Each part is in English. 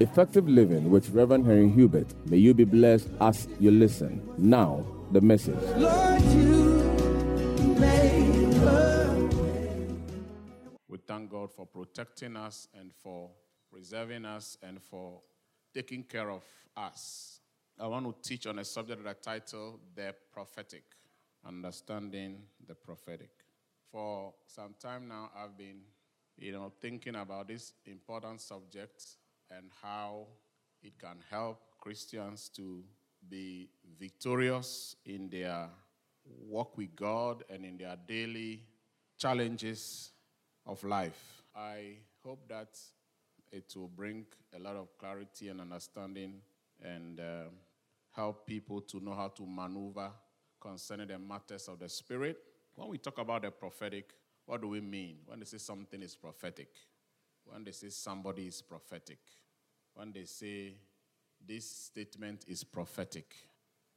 Effective Living with Reverend Henry Hubert. May you be blessed as you listen. Now, the message. Lord, we thank God for protecting us and for preserving us and for taking care of us. I want to teach on a subject that I title The Prophetic, Understanding the Prophetic. For some time now, I've been, you know, thinking about this important subject and how it can help Christians to be victorious in their walk with God and in their daily challenges of life. I hope that it will bring a lot of clarity and understanding and uh, help people to know how to maneuver concerning the matters of the Spirit. When we talk about the prophetic, what do we mean? When they say something is prophetic, when they say somebody is prophetic, when they say this statement is prophetic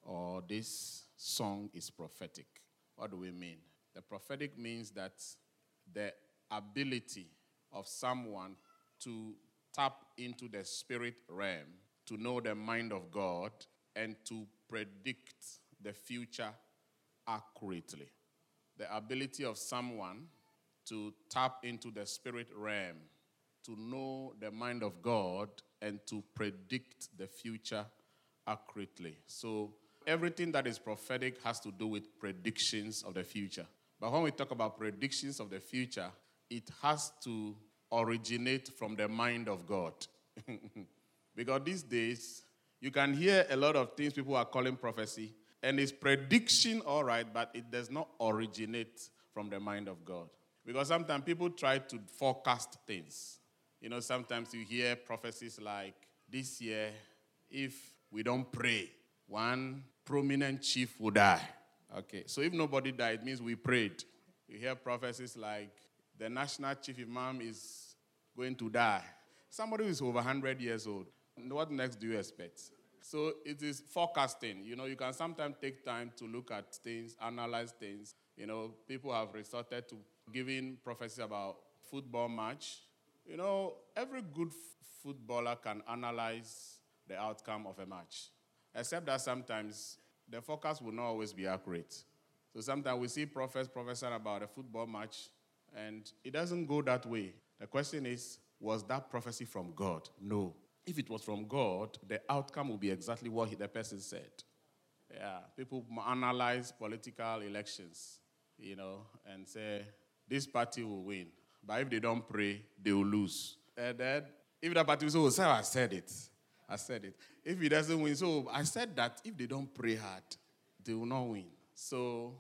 or this song is prophetic, what do we mean? The prophetic means that the ability of someone to tap into the spirit realm, to know the mind of God, and to predict the future accurately. The ability of someone to tap into the spirit realm, to know the mind of God, and to predict the future accurately. So, everything that is prophetic has to do with predictions of the future. But when we talk about predictions of the future, it has to originate from the mind of God. because these days, you can hear a lot of things people are calling prophecy, and it's prediction, all right, but it does not originate from the mind of God. Because sometimes people try to forecast things. You know, sometimes you hear prophecies like this year, if we don't pray, one prominent chief will die. Okay, so if nobody died, it means we prayed. You hear prophecies like the national chief imam is going to die. Somebody who is over 100 years old. What next do you expect? So it is forecasting. You know, you can sometimes take time to look at things, analyze things. You know, people have resorted to giving prophecies about football match you know, every good footballer can analyze the outcome of a match, except that sometimes the forecast will not always be accurate. So sometimes we see prophets prophesy about a football match, and it doesn't go that way. The question is, was that prophecy from God? No. If it was from God, the outcome will be exactly what the person said. Yeah, people analyze political elections, you know, and say this party will win. But if they don't pray, they will lose. And then, if the party will say, oh, I said it. I said it. If he doesn't win, so I said that if they don't pray hard, they will not win. So,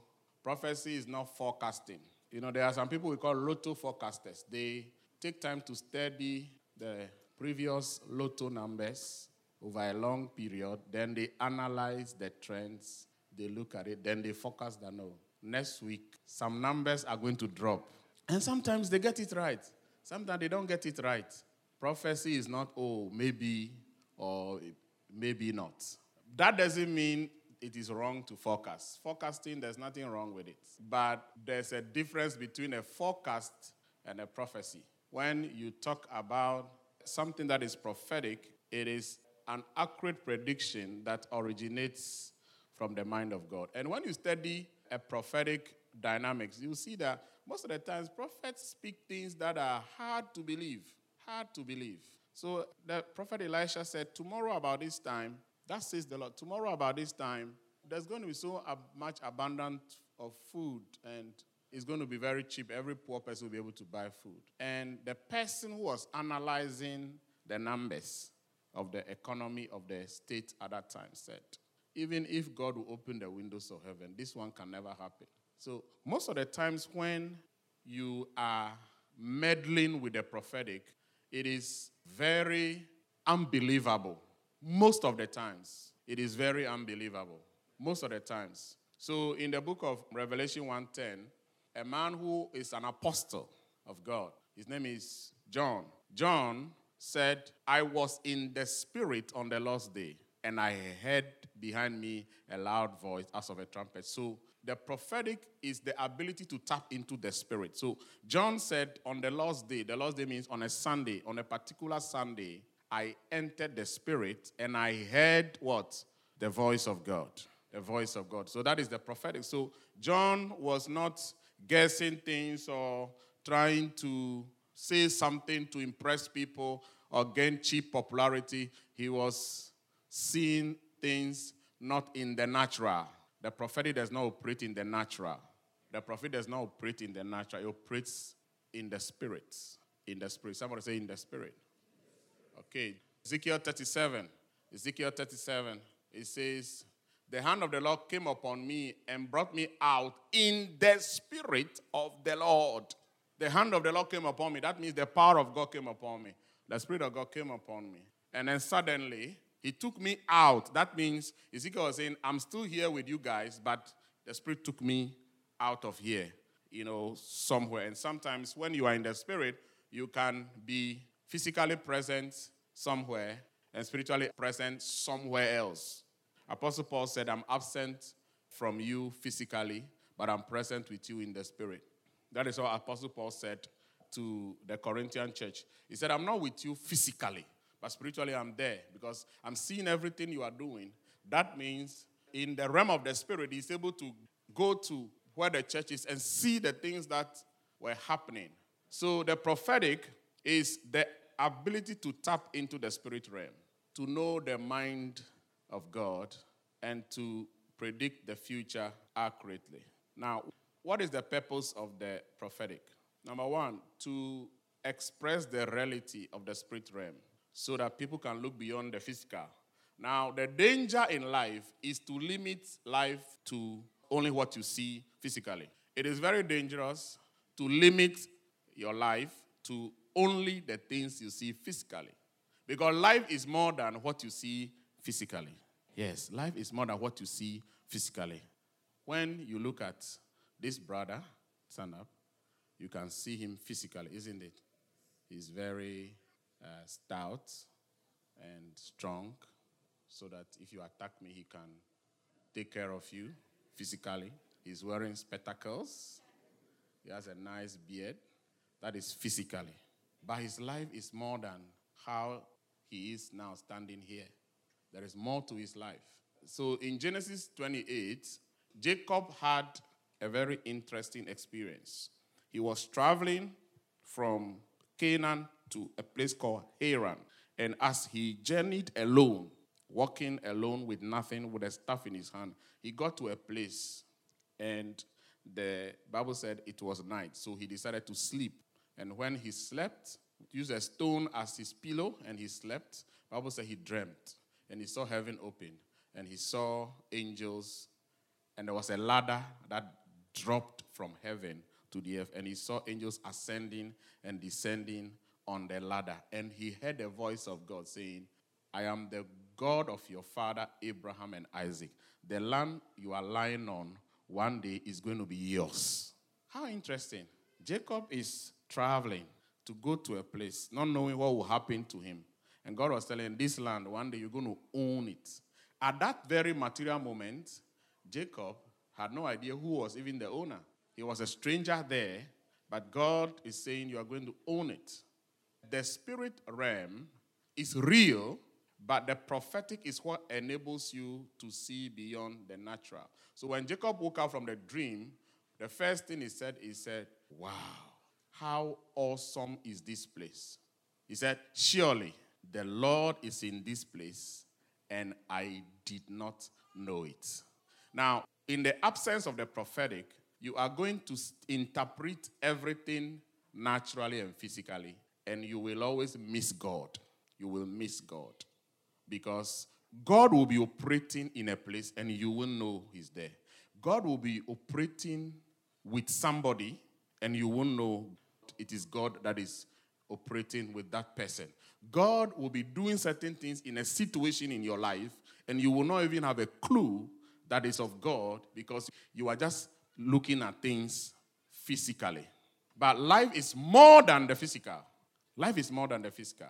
prophecy is not forecasting. You know, there are some people we call lotto forecasters. They take time to study the previous lotto numbers over a long period, then they analyze the trends, they look at it, then they focus that no, next week some numbers are going to drop and sometimes they get it right. Sometimes they don't get it right. Prophecy is not, oh, maybe or maybe not. That doesn't mean it is wrong to forecast. Forecasting, there's nothing wrong with it. But there's a difference between a forecast and a prophecy. When you talk about something that is prophetic, it is an accurate prediction that originates from the mind of God. And when you study a prophetic dynamics, you see that most of the times prophets speak things that are hard to believe. Hard to believe. So the prophet Elisha said, Tomorrow about this time, that says the Lord, tomorrow about this time, there's going to be so much abundant of food and it's going to be very cheap. Every poor person will be able to buy food. And the person who was analyzing the numbers of the economy of the state at that time said, even if God will open the windows of heaven, this one can never happen. So, most of the times when you are meddling with the prophetic, it is very unbelievable. Most of the times, it is very unbelievable. Most of the times. So, in the book of Revelation 1:10, a man who is an apostle of God, his name is John. John said, I was in the spirit on the last day, and I heard behind me a loud voice as of a trumpet. So the prophetic is the ability to tap into the spirit. So John said on the last day, the last day means on a Sunday, on a particular Sunday, I entered the spirit and I heard what? The voice of God. The voice of God. So that is the prophetic. So John was not guessing things or trying to say something to impress people or gain cheap popularity. He was seeing things not in the natural. The prophetic does not operate in the natural. The prophet does not operate in the natural, it operates in the spirit. In the spirit. Somebody say in the spirit. Okay. Ezekiel 37. Ezekiel 37. It says, The hand of the Lord came upon me and brought me out in the spirit of the Lord. The hand of the Lord came upon me. That means the power of God came upon me. The spirit of God came upon me. And then suddenly, he took me out. That means Ezekiel was saying, I'm still here with you guys, but the spirit took me out of here, you know, somewhere. And sometimes when you are in the spirit, you can be physically present somewhere and spiritually present somewhere else. Apostle Paul said, I'm absent from you physically, but I'm present with you in the spirit. That is what Apostle Paul said to the Corinthian church. He said, I'm not with you physically, but spiritually I'm there because I'm seeing everything you are doing. That means in the realm of the spirit, he's able to go to where the church is and see the things that were happening. So the prophetic is the ability to tap into the spirit realm, to know the mind of God, and to predict the future accurately. Now, what is the purpose of the prophetic? Number one, to express the reality of the spirit realm so that people can look beyond the physical. Now, the danger in life is to limit life to only what you see physically. It is very dangerous to limit your life to only the things you see physically. Because life is more than what you see physically. Yes, life is more than what you see physically. When you look at this brother, stand up, you can see him physically, isn't it? He's very uh, stout and strong, so that if you attack me, he can take care of you physically. He's wearing spectacles. He has a nice beard. That is physically. But his life is more than how he is now standing here. There is more to his life. So in Genesis 28, Jacob had a very interesting experience. He was traveling from Canaan to a place called Haran. And as he journeyed alone, walking alone with nothing, with a staff in his hand, he got to a place and the Bible said it was night. So he decided to sleep. And when he slept, used a stone as his pillow and he slept. Bible said he dreamt and he saw heaven open and he saw angels and there was a ladder that dropped from heaven to the earth and he saw angels ascending and descending on the ladder and he heard the voice of God saying, I am the God of your father Abraham and Isaac. The land you are lying on one day is going to be yours. How interesting. Jacob is traveling to go to a place, not knowing what will happen to him. And God was telling this land, one day you're going to own it. At that very material moment, Jacob had no idea who was even the owner. He was a stranger there, but God is saying you are going to own it. The spirit realm is real, but the prophetic is what enables you to see beyond the natural. So when Jacob woke up from the dream, the first thing he said, he said, Wow, how awesome is this place? He said, Surely the Lord is in this place, and I did not know it. Now, in the absence of the prophetic, you are going to interpret everything naturally and physically, and you will always miss God. You will miss God because God will be operating in a place and you will know He's there. God will be operating with somebody and you will know it is God that is operating with that person. God will be doing certain things in a situation in your life and you will not even have a clue that is of God because you are just looking at things physically. But life is more than the physical. Life is more than the physical.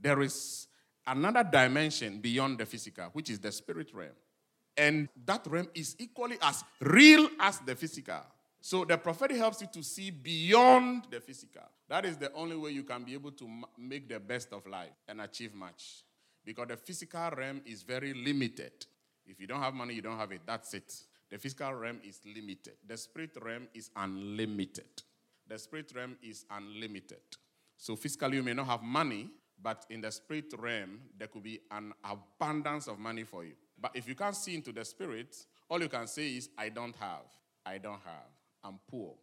There is another dimension beyond the physical, which is the spirit realm. And that realm is equally as real as the physical. So the prophetic helps you to see beyond the physical. That is the only way you can be able to make the best of life and achieve much. Because the physical realm is very limited. If you don't have money, you don't have it. That's it. The physical realm is limited. The spirit realm is unlimited. The spirit realm is unlimited. So physically, you may not have money, but in the spirit realm, there could be an abundance of money for you. But if you can't see into the spirit, all you can say is, I don't have. I don't have. I'm poor.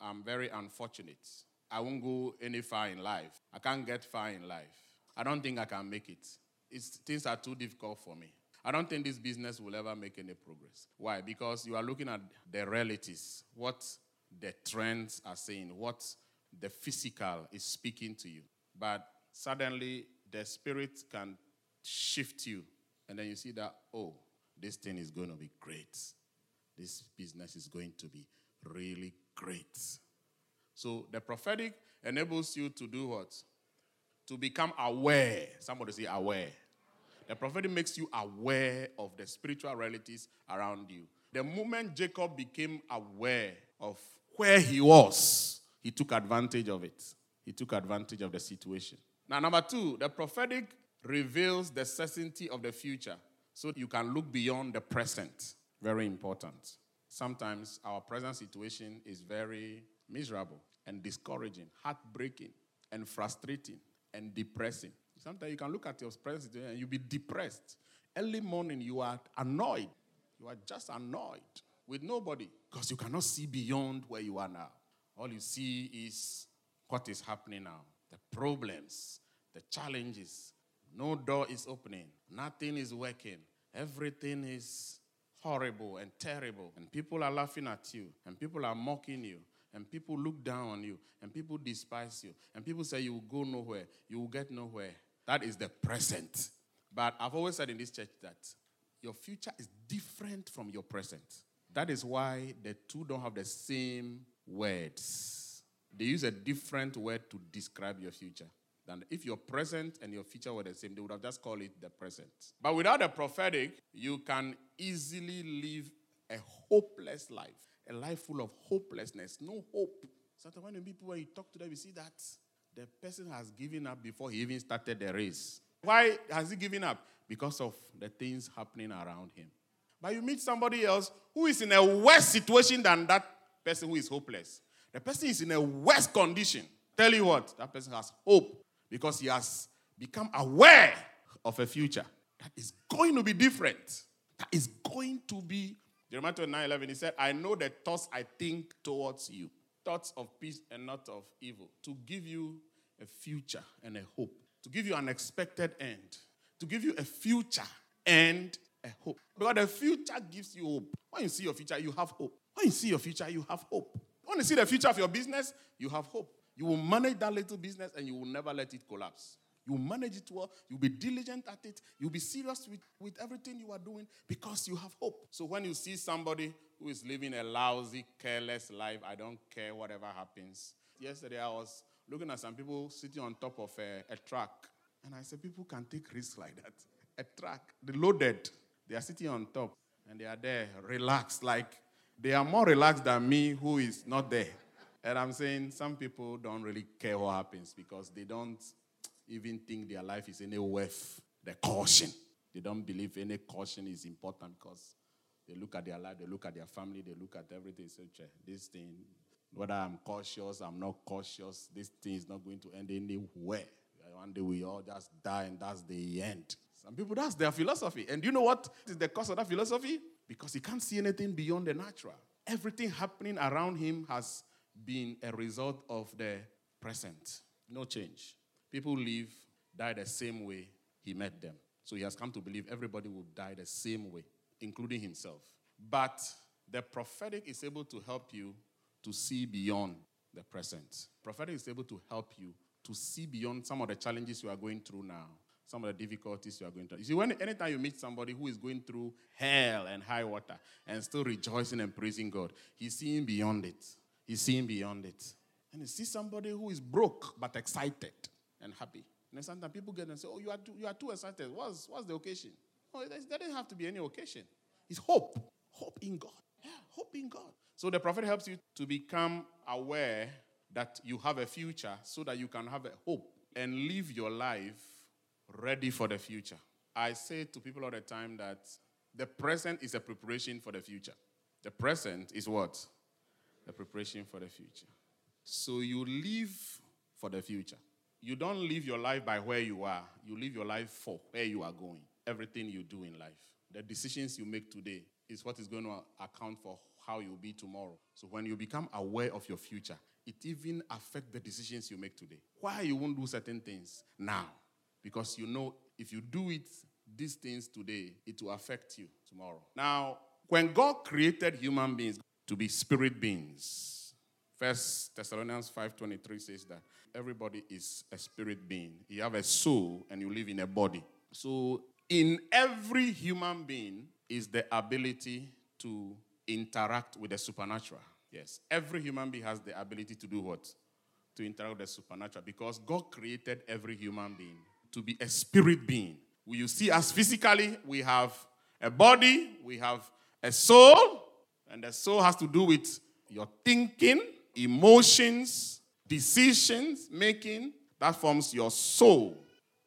I'm very unfortunate. I won't go any far in life. I can't get far in life. I don't think I can make it. It's, things are too difficult for me. I don't think this business will ever make any progress. Why? Because you are looking at the realities, what the trends are saying, what the physical is speaking to you. But suddenly the spirit can shift you, and then you see that, oh, this thing is going to be great. This business is going to be really great. So the prophetic enables you to do what? To become aware. Somebody say aware. The prophetic makes you aware of the spiritual realities around you. The moment Jacob became aware of where he was, he took advantage of it. He took advantage of the situation. Now, number two, the prophetic reveals the certainty of the future so you can look beyond the present. Very important. Sometimes our present situation is very miserable and discouraging, heartbreaking, and frustrating and depressing. Sometimes you can look at your present situation and you'll be depressed. Early morning, you are annoyed. You are just annoyed with nobody because you cannot see beyond where you are now. All you see is what is happening now. The problems, the challenges. No door is opening, nothing is working, everything is horrible and terrible, and people are laughing at you, and people are mocking you, and people look down on you, and people despise you, and people say you will go nowhere, you will get nowhere. That is the present. But I've always said in this church that your future is different from your present. That is why the two don't have the same words. They use a different word to describe your future. Than if your present and your future were the same, they would have just called it the present. But without the prophetic, you can easily live a hopeless life, a life full of hopelessness, no hope. Sometimes when people, when you talk to them, you see that the person has given up before he even started the race. Why has he given up? Because of the things happening around him. But you meet somebody else who is in a worse situation than that person who is hopeless. The person is in a worse condition. Tell you what, that person has hope because he has become aware of a future that is going to be different. That is going to be. Jeremiah 29 11, he said, I know the thoughts I think towards you thoughts of peace and not of evil, to give you a future and a hope, to give you an expected end, to give you a future and a hope. Because the future gives you hope. When you see your future, you have hope. When you see your future, you have hope. When you see the future of your business, you have hope. You will manage that little business and you will never let it collapse. You manage it well. You'll be diligent at it. You'll be serious with, with everything you are doing because you have hope. So when you see somebody who is living a lousy, careless life, I don't care whatever happens. Yesterday I was looking at some people sitting on top of a, a truck. And I said, people can take risks like that. A truck, loaded, they are sitting on top and they are there, relaxed, like they are more relaxed than me who is not there. And I'm saying some people don't really care what happens because they don't even think their life is any worth the caution. They don't believe any caution is important because they look at their life, they look at their family, they look at everything. So, this thing, whether I'm cautious, I'm not cautious, this thing is not going to end anywhere. One day we all just die and that's the end. Some people, that's their philosophy. And you know what is the cause of that philosophy? Because he can't see anything beyond the natural. Everything happening around him has been a result of the present. No change. People live, die the same way he met them. So he has come to believe everybody will die the same way, including himself. But the prophetic is able to help you to see beyond the present. Prophetic is able to help you to see beyond some of the challenges you are going through now, some of the difficulties you are going through. You see, when anytime you meet somebody who is going through hell and high water and still rejoicing and praising God, he's seeing beyond it. He's seeing beyond it. And you see somebody who is broke but excited and happy. And sometimes people get and say, Oh, you are too, you are too excited. What's, what's the occasion? No, there doesn't have to be any occasion. It's hope. Hope in God. Yeah, hope in God. So the prophet helps you to become aware that you have a future so that you can have a hope and live your life ready for the future. I say to people all the time that the present is a preparation for the future. The present is what? The preparation for the future. So you live for the future. You don't live your life by where you are, you live your life for where you are going. Everything you do in life, the decisions you make today is what is going to account for how you'll be tomorrow. So when you become aware of your future, it even affects the decisions you make today. Why you won't do certain things now? Because you know if you do it, these things today, it will affect you tomorrow. Now, when God created human beings to be spirit beings, First Thessalonians 5:23 says that everybody is a spirit being. You have a soul and you live in a body. So in every human being is the ability to interact with the supernatural. Yes, every human being has the ability to do what? To interact with the supernatural because God created every human being to be a spirit being. You see us physically, we have a body, we have a soul, and the soul has to do with your thinking, emotions, decisions making, that forms your soul.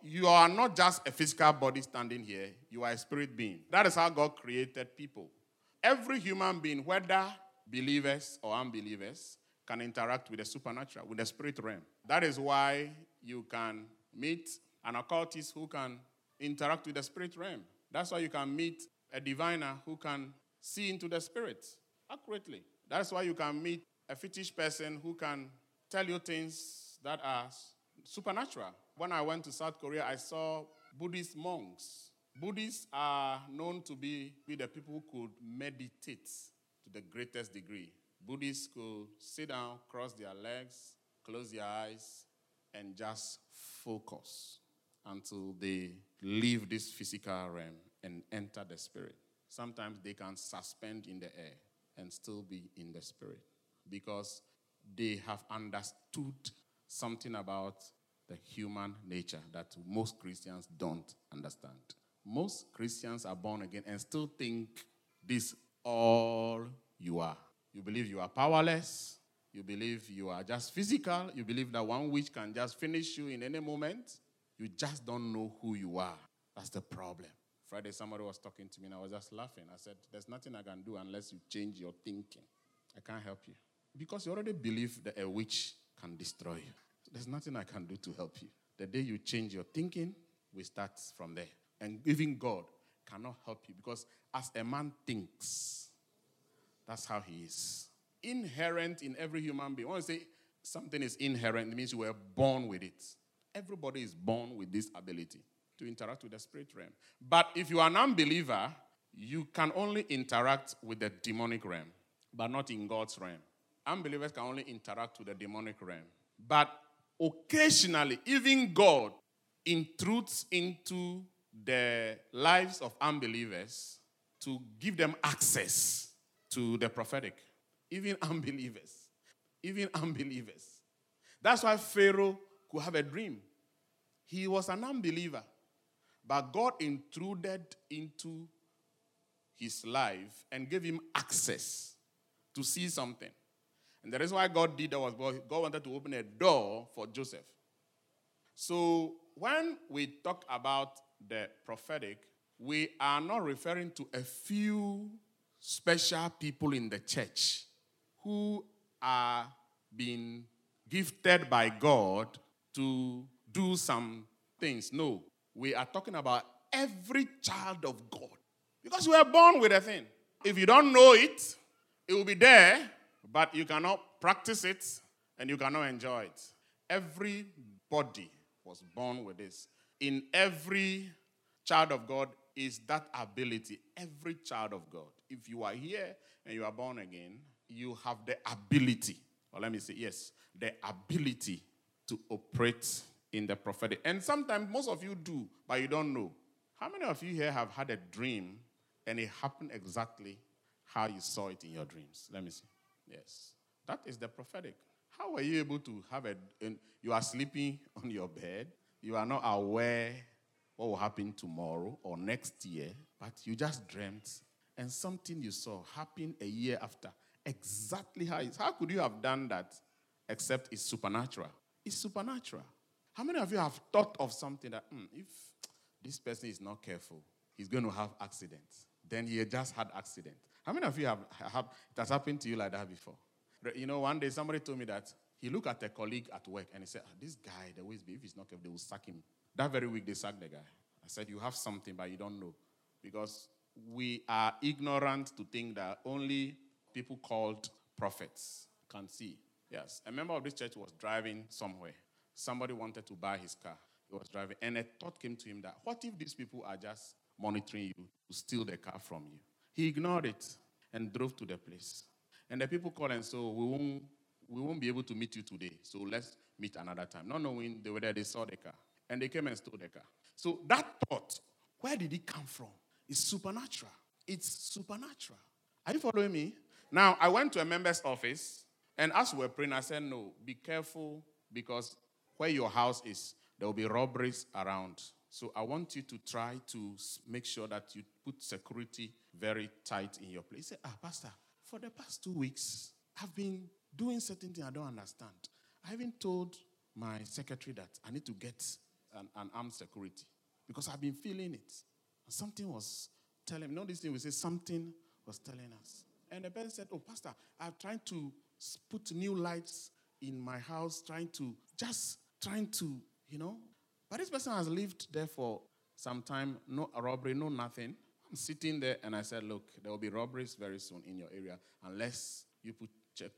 You are not just a physical body standing here, you are a spirit being. That is how God created people. Every human being, whether believers or unbelievers, can interact with the supernatural, with the spirit realm. That is why you can meet an occultist who can interact with the spirit realm. That's why you can meet a diviner who can see into the spirit accurately. That's why you can meet a fetish person who can tell you things that are supernatural. When I went to South Korea, I saw Buddhist monks. Buddhists are known to be, be the people who could meditate to the greatest degree. Buddhists could sit down, cross their legs, close their eyes, and just focus until they leave this physical realm and enter the spirit. Sometimes they can suspend in the air and still be in the spirit because they have understood something about the human nature that most Christians don't understand. Most Christians are born again and still think this all you are. You believe you are powerless. You believe you are just physical. You believe that one witch can just finish you in any moment. You just don't know who you are. That's the problem. Friday, somebody was talking to me and I was just laughing. I said, There's nothing I can do unless you change your thinking. I can't help you. Because you already believe that a witch can destroy you. So there's nothing I can do to help you. The day you change your thinking, we start from there. And even God cannot help you because as a man thinks, that's how he is. Inherent in every human being. When I say something is inherent, it means you were born with it. Everybody is born with this ability to interact with the spirit realm. But if you are an unbeliever, you can only interact with the demonic realm, but not in God's realm unbelievers can only interact with the demonic realm. But occasionally, even God intrudes into the lives of unbelievers to give them access to the prophetic. Even unbelievers. Even unbelievers. That's why Pharaoh could have a dream. He was an unbeliever, but God intruded into his life and gave him access to see something. And the reason why God did that was God wanted to open a door for Joseph. So when we talk about the prophetic, we are not referring to a few special people in the church who are being gifted by God to do some things. No, we are talking about every child of God. Because we are born with a thing. If you don't know it, it will be there, but you cannot practice it and you cannot enjoy it. Everybody was born with this. In every child of God is that ability. Every child of God. If you are here and you are born again, you have the ability, or let me say, yes, the ability to operate in the prophetic. And sometimes most of you do, but you don't know. How many of you here have had a dream and it happened exactly how you saw it in your dreams? Let me see. Yes. That is the prophetic. How are you able to have a, you are sleeping on your bed, you are not aware what will happen tomorrow or next year, but you just dreamt, and something you saw happened a year after, exactly how it is. How could you have done that except it's supernatural? It's supernatural. How many of you have thought of something that mm, if this person is not careful, he's going to have accidents? Then he just had accident. How many of you have, have it has happened to you like that before? You know, one day somebody told me that he looked at a colleague at work and he said, ah, This guy, the way if he's not careful, they will sack him. That very week, they sacked the guy. I said, You have something, but you don't know. Because we are ignorant to think that only people called prophets can see. Yes, a member of this church was driving somewhere. Somebody wanted to buy his car. He was driving, and a thought came to him that what if these people are just monitoring you to steal the car from you? He ignored it and drove to the place. And the people called and said, we won't, we won't be able to meet you today, so let's meet another time. Not knowing they were there, they saw the car. And they came and stole the car. So that thought, where did it come from? It's supernatural. It's supernatural. Are you following me? Now, I went to a member's office, and as we were praying, I said, No, be careful because where your house is, there will be robberies around. So I want you to try to make sure that you put security very tight in your place. Ah, Pastor, for the past two weeks, I've been doing certain things I don't understand. I haven't told my secretary that I need to get an, an armed security because I've been feeling it. Something was telling me, know, this thing we say, something was telling us. And the person said, Oh, Pastor, I'm trying to put new lights in my house, trying to just trying to, you know. But this person has lived there for some time, no robbery, no nothing. I'm sitting there and I said, Look, there will be robberies very soon in your area unless you put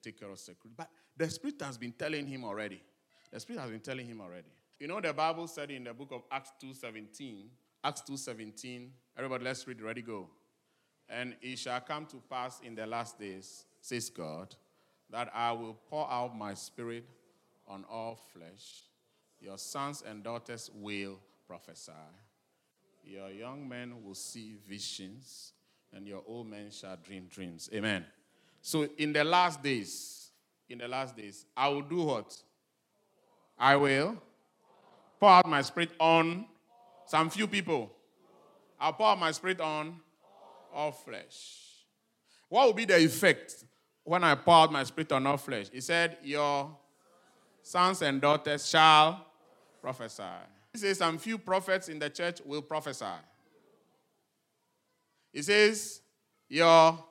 take care of security. But the Spirit has been telling him already. The Spirit has been telling him already. You know, the Bible said in the book of Acts 2.17, Acts 2.17, everybody let's read, ready, go. And it shall come to pass in the last days, says God, that I will pour out my spirit on all flesh. Your sons and daughters will prophesy. Your young men will see visions, and your old men shall dream dreams. Amen. So in the last days, in the last days, I will do what? I will pour out my spirit on some few people. I'll pour out my spirit on all flesh. What will be the effect when I pour out my spirit on all flesh? He said, Your sons and daughters shall prophesy. He says, Some few prophets in the church will prophesy. He says, Your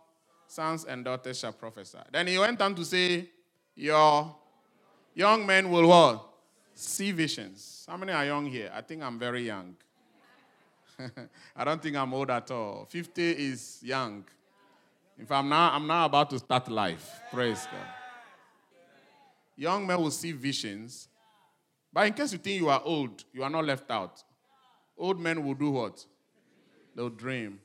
sons and daughters shall prophesy. Then he went on to say, Your young men will what? See visions. How many are young here? I think I'm very young. I don't think I'm old at all. 50 is young. If I'm now, I'm now about to start life. Praise God. Young men will see visions. But in case you think you are old, you are not left out. Old men will do what? They'll dream.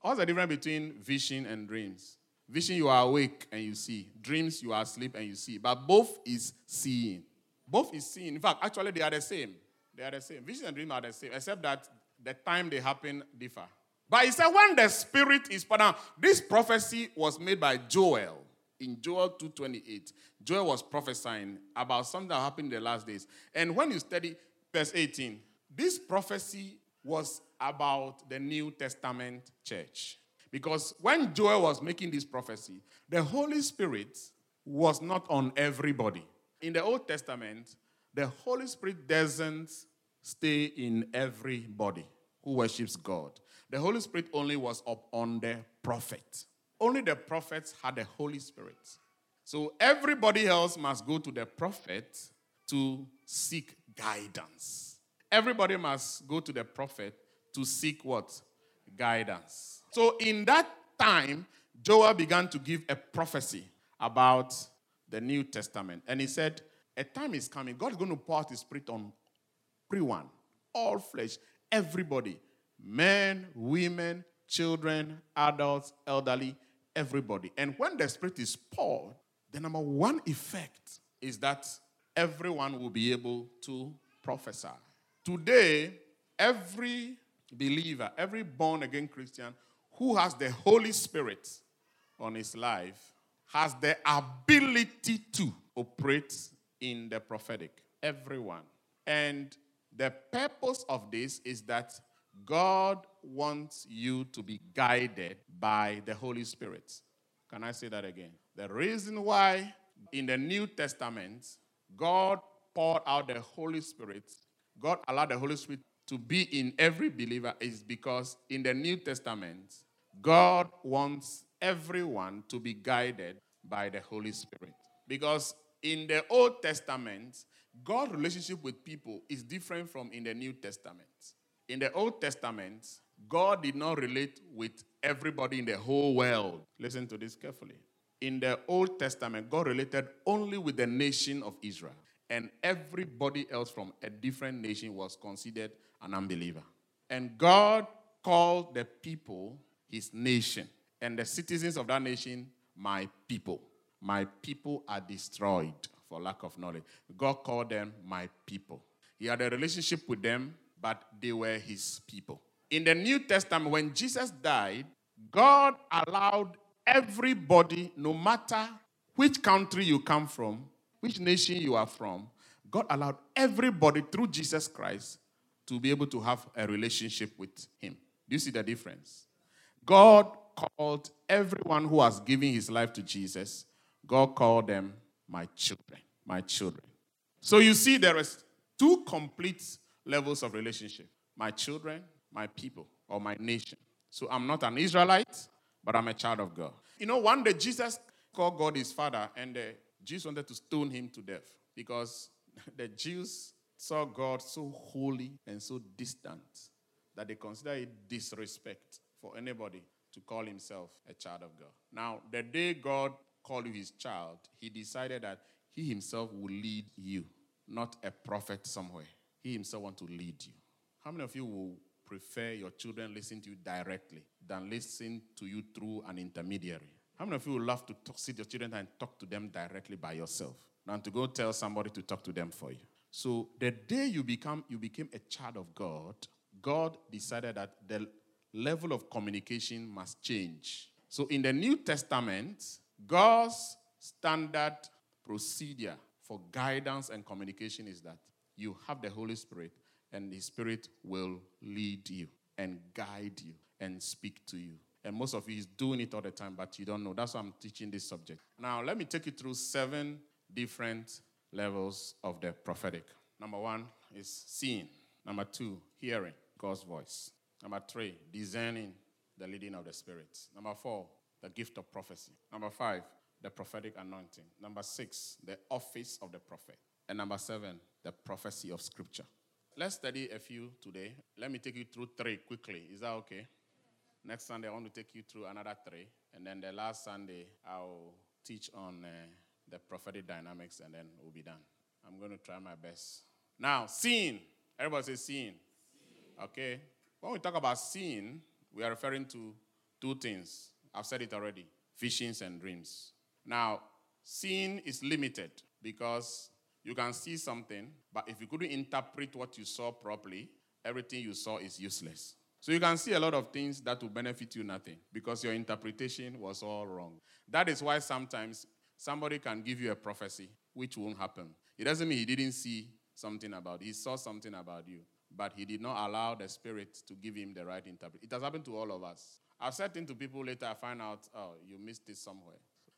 What's the difference between vision and dreams? Vision, you are awake and you see. Dreams, you are asleep and you see. But both is seeing. Both is seeing. In fact, actually, they are the same. They are the same. Vision and dream are the same, except that the time they happen differ. But he said when the spirit is put down, this prophecy was made by Joel in Joel 2:28. Joel was prophesying about something that happened in the last days. And when you study verse 18, this prophecy was about the New Testament church. Because when Joel was making this prophecy, the Holy Spirit was not on everybody. In the Old Testament, the Holy Spirit doesn't stay in everybody who worships God. The Holy Spirit only was up on the prophet. Only the prophets had the Holy Spirit. So everybody else must go to the prophet to seek guidance. Everybody must go to the prophet to seek what? Guidance. So in that time, Joel began to give a prophecy about the New Testament. And he said, A time is coming. God is going to pour out his spirit on everyone, all flesh, everybody men, women, children, adults, elderly, everybody. And when the Spirit is poured, the number one effect is that everyone will be able to prophesy. Today, every believer, every born again Christian who has the Holy Spirit on his life has the ability to operate in the prophetic. Everyone. And the purpose of this is that God wants you to be guided by the Holy Spirit. Can I say that again? The reason why in the New Testament God poured out the Holy Spirit, God allowed the Holy Spirit to be in every believer is because in the New Testament, God wants everyone to be guided by the Holy Spirit. Because in the Old Testament, God's relationship with people is different from in the New Testament. In the Old Testament, God did not relate with everybody in the whole world. Listen to this carefully. In the Old Testament, God related only with the nation of Israel, and everybody else from a different nation was considered an unbeliever. And God called the people his nation, and the citizens of that nation, my people. My people are destroyed for lack of knowledge. God called them my people. He had a relationship with them, but they were his people. In the New Testament, when Jesus died, God allowed everybody, no matter which country you come from, which nation you are from, God allowed everybody through Jesus Christ to be able to have a relationship with Him. Do you see the difference? God called everyone who has given his life to Jesus, God called them my children. My children. So you see, there is two complete levels of relationship my children, my people, or my nation. So I'm not an Israelite, but I'm a child of God. You know, one day Jesus called God his father, and the Jews wanted to stone him to death because the Jews saw God so holy and so distant that they consider it disrespect for anybody to call himself a child of God. Now, the day God called you his child, he decided that he himself will lead you, not a prophet somewhere. He himself want to lead you. How many of you will prefer your children listen to you directly than listen to you through an intermediary? How many of you would love to talk, sit your children and talk to them directly by yourself than to go tell somebody to talk to them for you? So the day you become you became a child of God, God decided that the level of communication must change. So in the New Testament, God's standard procedure for guidance and communication is that you have the Holy Spirit and the Spirit will lead you and guide you and speak to you. And most of you is doing it all the time, but you don't know. That's why I'm teaching this subject. Now, let me take you through seven different levels of the prophetic. Number one is seeing. Number two, hearing God's voice. Number three, discerning the leading of the Spirit. Number four, the gift of prophecy. Number five, the prophetic anointing. Number six, the office of the prophet. And number seven, the prophecy of Scripture. Let's study a few today. Let me take you through three quickly. Is that okay? Next Sunday, I want to take you through another three. And then the last Sunday, I'll teach on uh, the prophetic dynamics, and then we'll be done. I'm going to try my best. Now, seeing. Everybody say seeing. Okay? When we talk about seeing, we are referring to two things. I've said it already visions and dreams. Now, seeing is limited because you can see something, but if you couldn't interpret what you saw properly, everything you saw is useless. So you can see a lot of things that will benefit you nothing because your interpretation was all wrong. That is why sometimes somebody can give you a prophecy which won't happen. It doesn't mean he didn't see something about it. He saw something about you but he did not allow the Spirit to give him the right interpretation. It has happened to all of us. I've said things to people later, I find out, oh, you missed it somewhere.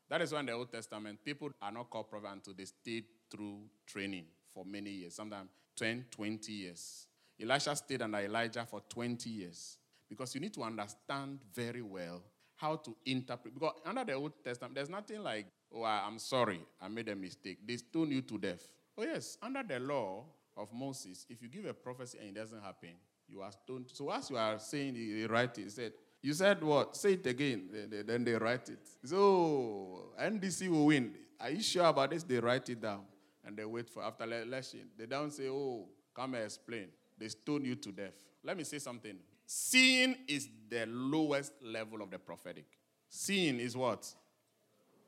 That is why in the Old Testament, people are not called prophet until they stayed through training for many years, sometimes 10, 20 years. Elisha stayed under Elijah for 20 years because you need to understand very well how to interpret. Because under the Old Testament, there's nothing like, oh, I'm sorry, I made a mistake. They stone you to death. Oh, yes, under the law, of Moses, if you give a prophecy and it doesn't happen, you are stoned. So as you are saying, they write it. Said, you said what? Say it again. Then they write it. So NDC will win. Are you sure about this? They write it down and they wait for after election. They don't say, oh, come and explain. They stone you to death. Let me say something. Seeing is the lowest level of the prophetic. Seeing is what?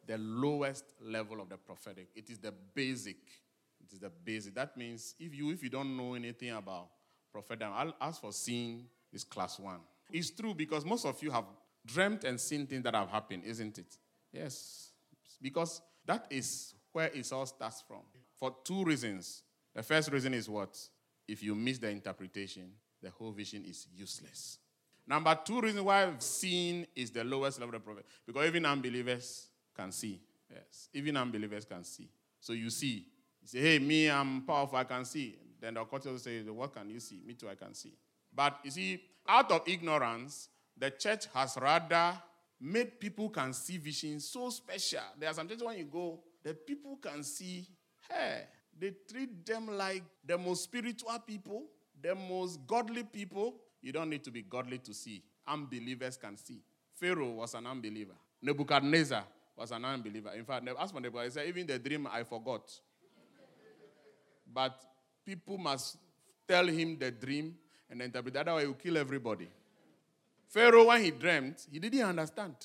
The lowest level of the prophetic. It is the basic it is the basic. That means if you if you don't know anything about prophecy, I'll ask for seeing is class one. It's true because most of you have dreamt and seen things that have happened, isn't it? Yes. Because that is where it all starts from. For two reasons. The first reason is what? If you miss the interpretation, the whole vision is useless. Number two reason why seeing is the lowest level of prophet. Because even unbelievers can see. Yes. Even unbelievers can see. So you see. You say, hey, me, I'm powerful, I can see. Then the occult will say, what can you see? Me too, I can see. But you see, out of ignorance, the church has rather made people can see visions so special. There are some churches when you go, the people can see, hey, they treat them like the most spiritual people, the most godly people. You don't need to be godly to see. Unbelievers can see. Pharaoh was an unbeliever. Nebuchadnezzar was an unbeliever. In fact, as for Nebuchadnezzar, even the dream I forgot. But people must tell him the dream and interpret. Otherwise, he will kill everybody. Pharaoh, when he dreamt, he didn't understand.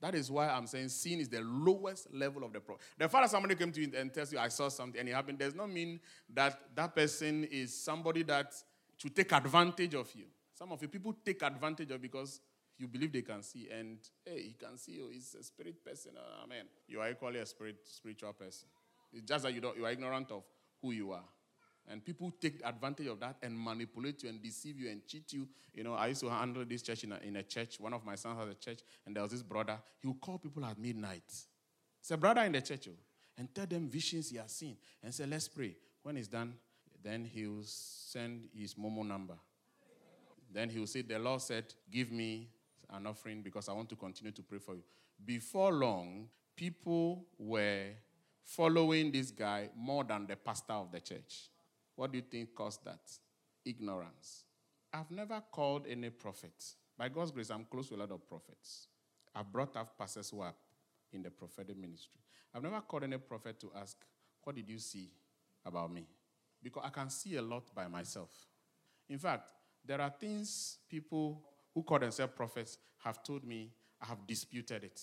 That is why I'm saying sin is the lowest level of the problem. The father somebody came to you and tells you, I saw something and it happened, does not mean that that person is somebody that to take advantage of you. Some of you people take advantage of because you believe they can see. And hey, he can see you. He's a spirit person. Amen. You are equally a spirit, spiritual person. It's just that you, don't, you are ignorant of who you are. And people take advantage of that and manipulate you and deceive you and cheat you. You know, I used to handle this church in a, in a church. One of my sons has a church, and there was this brother. He would call people at midnight. It's a brother in the church, oh, and tell them visions he has seen and say, Let's pray. When it's done, then he will send his Momo number. Then he will say, The Lord said, Give me an offering because I want to continue to pray for you. Before long, people were following this guy more than the pastor of the church. What do you think caused that? Ignorance. I've never called any prophet. By God's grace, I'm close to a lot of prophets. I've brought up pastors who are in the prophetic ministry. I've never called any prophet to ask, What did you see about me? Because I can see a lot by myself. In fact, there are things people who call themselves prophets have told me, I have disputed it.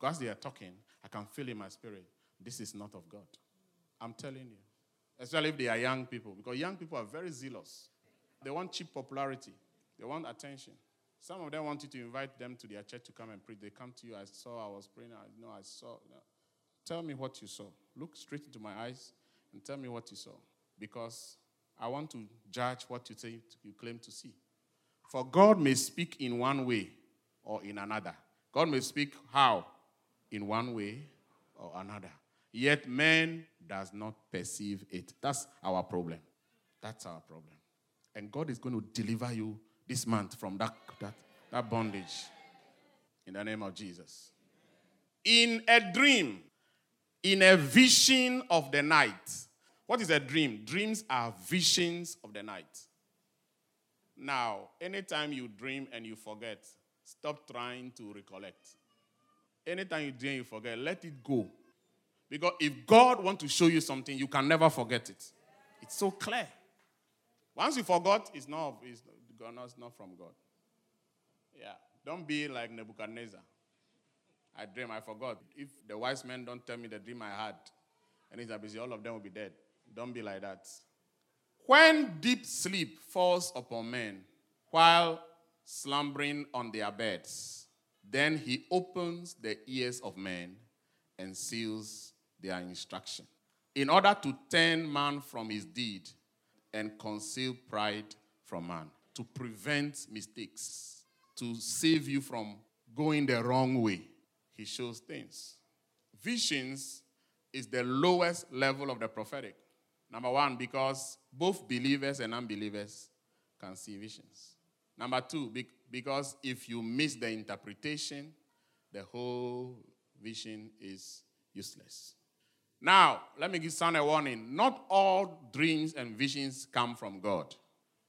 Because they are talking, I can feel in my spirit, this is not of God. I'm telling you. Especially if they are young people, because young people are very zealous. They want cheap popularity, they want attention. Some of them want you to invite them to their church to come and preach. They come to you, I saw, I was praying, I know I saw. Tell me what you saw. Look straight into my eyes and tell me what you saw. Because I want to judge what you say you claim to see. For God may speak in one way or in another. God may speak how? In one way or another. Yet man does not perceive it. That's our problem. That's our problem. And God is going to deliver you this month from that, that, that bondage. In the name of Jesus. In a dream, in a vision of the night. What is a dream? Dreams are visions of the night. Now, anytime you dream and you forget, stop trying to recollect. Anytime you dream, you forget, let it go. Because if God wants to show you something, you can never forget it. It's so clear. Once you forgot, it's not, it's not, from God. Yeah. Don't be like Nebuchadnezzar. I dream, I forgot. If the wise men don't tell me the dream I had, and it's busy, all of them will be dead. Don't be like that. When deep sleep falls upon men while slumbering on their beds, then he opens the ears of men and seals their instruction, in order to turn man from his deed and conceal pride from man, to prevent mistakes, to save you from going the wrong way. He shows things. Visions is the lowest level of the prophetic. Number one, because both believers and unbelievers can see visions. Number two, because if you miss the interpretation, the whole vision is useless. Now, let me give sound a warning. Not all dreams and visions come from God.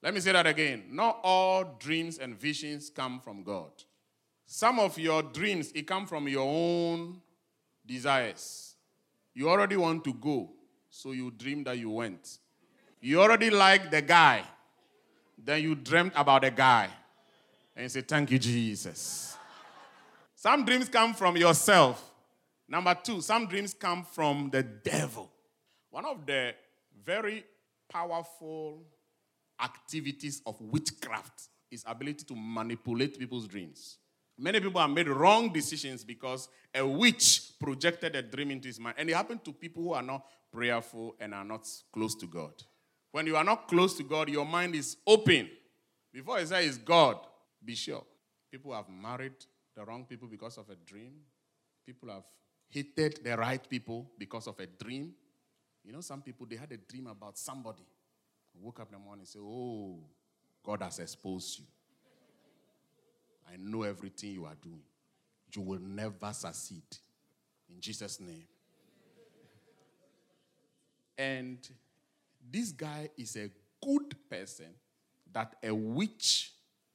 Let me say that again. Not all dreams and visions come from God. Some of your dreams, it come from your own desires. You already want to go, so you dream that you went. You already like the guy, then you dreamt about the guy. And you say, Thank you, Jesus. Some dreams come from yourself. Number two, some dreams come from the devil. One of the very powerful activities of witchcraft is ability to manipulate people's dreams. Many people have made wrong decisions because a witch projected a dream into his mind. And it happened to people who are not prayerful and are not close to God. When you are not close to God, your mind is open. Before you say it's God, Be sure. People have married the wrong people because of a dream. People have hated the right people because of a dream. You know, some people, they had a dream about somebody. Woke up in the morning and say, Oh, God has exposed you. I know everything you are doing. You will never succeed. In Jesus' name. And this guy is a good person that a witch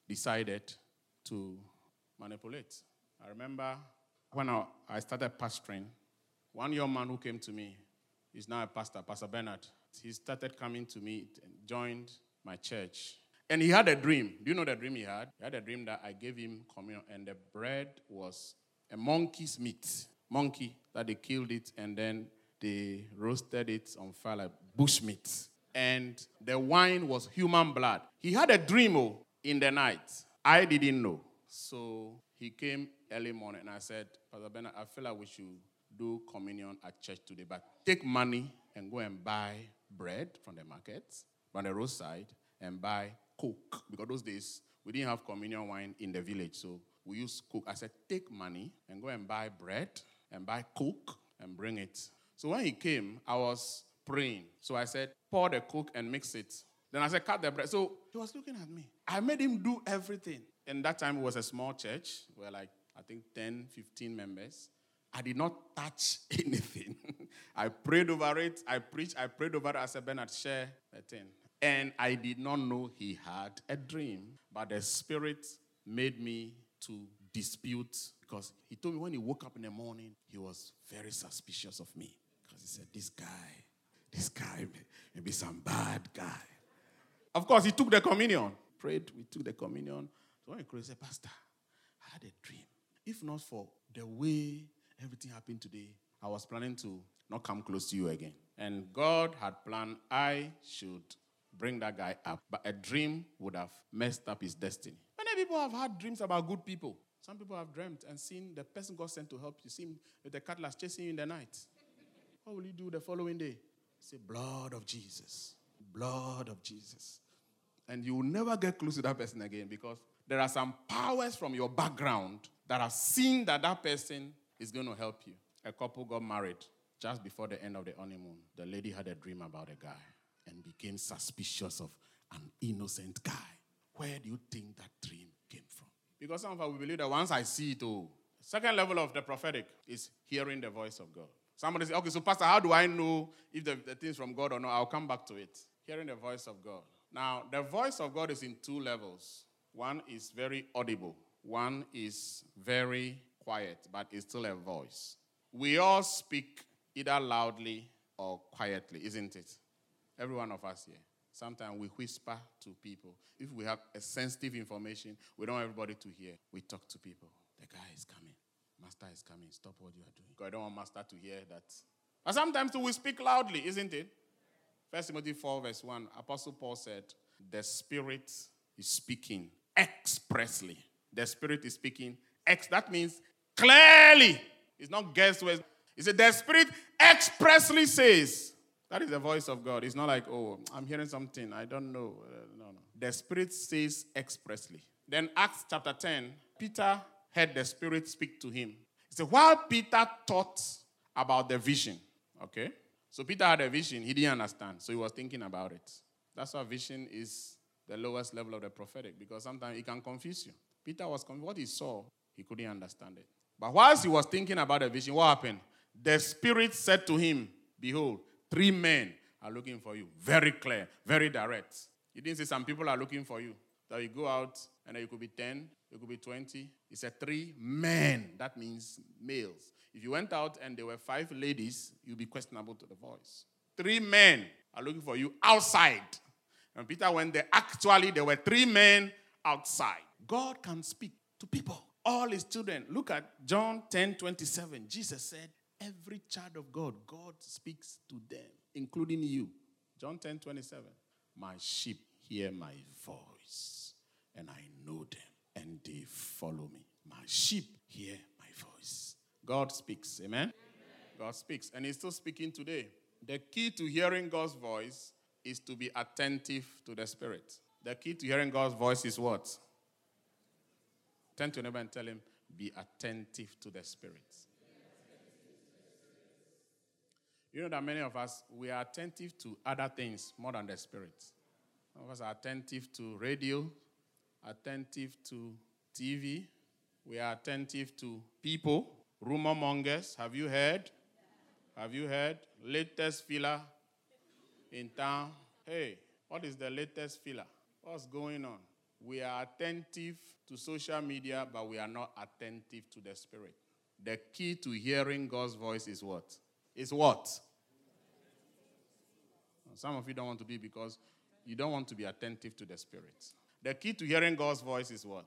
decided to manipulate. I remember when I started pastoring, one young man who came to me, he's now a pastor, Pastor Bernard. He started coming to me and joined my church. And he had a dream. Do you know the dream he had? He had a dream that I gave him communion, and the bread was a monkey's meat. Monkey, that they killed it, and then they roasted it on fire like bush meat. And the wine was human blood. He had a dream oh, in the night. I didn't know. So he came early morning and I said, Pastor Bernard, I feel like we should do communion at church today, but take money and go and buy bread from the market, from the roadside, and buy Coke. Because those days we didn't have communion wine in the village, so we used Coke. I said, take money and go and buy bread and buy Coke and bring it. So when he came, I was praying. So I said, pour the Coke and mix it. Then I said, cut the bread. So he was looking at me. I made him do everything. And that time it was a small church. We were like, I think 10, 15 members. I did not touch anything. I prayed over it. I preached. I prayed over it. I said, Bernard, share the thing. And I did not know he had a dream. But the Spirit made me to dispute because he told me when he woke up in the morning, he was very suspicious of me. Because he said, This guy, this guy may, may be some bad guy. Of course, he took the communion. Prayed, we took the communion. When he closed, he said, Pastor, I had a dream. If not for the way everything happened today, I was planning to not come close to you again. And God had planned I should bring that guy up. But a dream would have messed up his destiny. Many people have had dreams about good people. Some people have dreamt and seen the person God sent to help you, see him with the cutlass chasing you in the night. What will you do the following day? Say, blood of Jesus. Blood of Jesus. And you will never get close to that person again because there are some powers from your background that have seen that that person is going to help you. A couple got married just before the end of the honeymoon. The lady had a dream about a guy and became suspicious of an innocent guy. Where do you think that dream came from? Because some of us we believe that once I see it, oh, second level of the prophetic is hearing the voice of God. Somebody say, okay, so Pastor, how do I know if the, the thing's from God or not? I'll come back to it. Hearing the voice of God. Now, the voice of God is in two levels. One is very audible, one is very quiet, but it's still a voice. We all speak either loudly or quietly, isn't it? Every one of us here. Sometimes we whisper to people. If we have a sensitive information, we don't want everybody to hear. We talk to people. The guy is coming. Master is coming. Stop what you are doing. I don't want Master to hear that. But sometimes we speak loudly, isn't it? First Timothy 4, verse 1, Apostle Paul said, The Spirit is speaking expressly. The Spirit is speaking ex. That means clearly. It's not guesswork. He said, The Spirit expressly says. That is the voice of God. It's not like, oh, I'm hearing something. I don't know. Uh, no, no. The Spirit says expressly. Then, Acts chapter 10, Peter heard the Spirit speak to him. He said, while Peter thought about the vision, okay? So Peter had a vision, he didn't understand, so he was thinking about it. That's why vision is the lowest level of the prophetic, because sometimes it can confuse you. Peter was confused. What he saw, he couldn't understand it. But whilst he was thinking about the vision, what happened? The Spirit said to him, Behold, three men are looking for you. Very clear, very direct. He didn't say some people are looking for you. That you go out and you could be 10, it could be 20. He said three men. That means males. If you went out and there were five ladies, you'd be questionable to the voice. Three men are looking for you outside. Peter went there. Actually, there were three men outside. God can speak to people. All his children. Look at John 10 27. Jesus said, Every child of God, God speaks to them, including you. John 10 27. My sheep hear my voice, and I know them and they follow me. My sheep hear my voice. God speaks. Amen? Amen? God speaks. And He's still speaking today. The key to hearing God's voice is to be attentive to the Spirit. The key to hearing God's voice is what? Turn to your neighbor and tell him, be attentive to the Spirit. You know that many of us, we are attentive to other things more than the Spirit. Some of us are attentive to radio, attentive to TV, we are attentive to people, rumor mongers. Have you heard? Have you heard? Latest filler in town. Hey, what is the latest filler? What's going on? We are attentive to social media, but we are not attentive to the Spirit. The key to hearing God's voice is what? Is what? Some of you don't want to be because you don't want to be attentive to the Spirit. The key to hearing God's voice is what?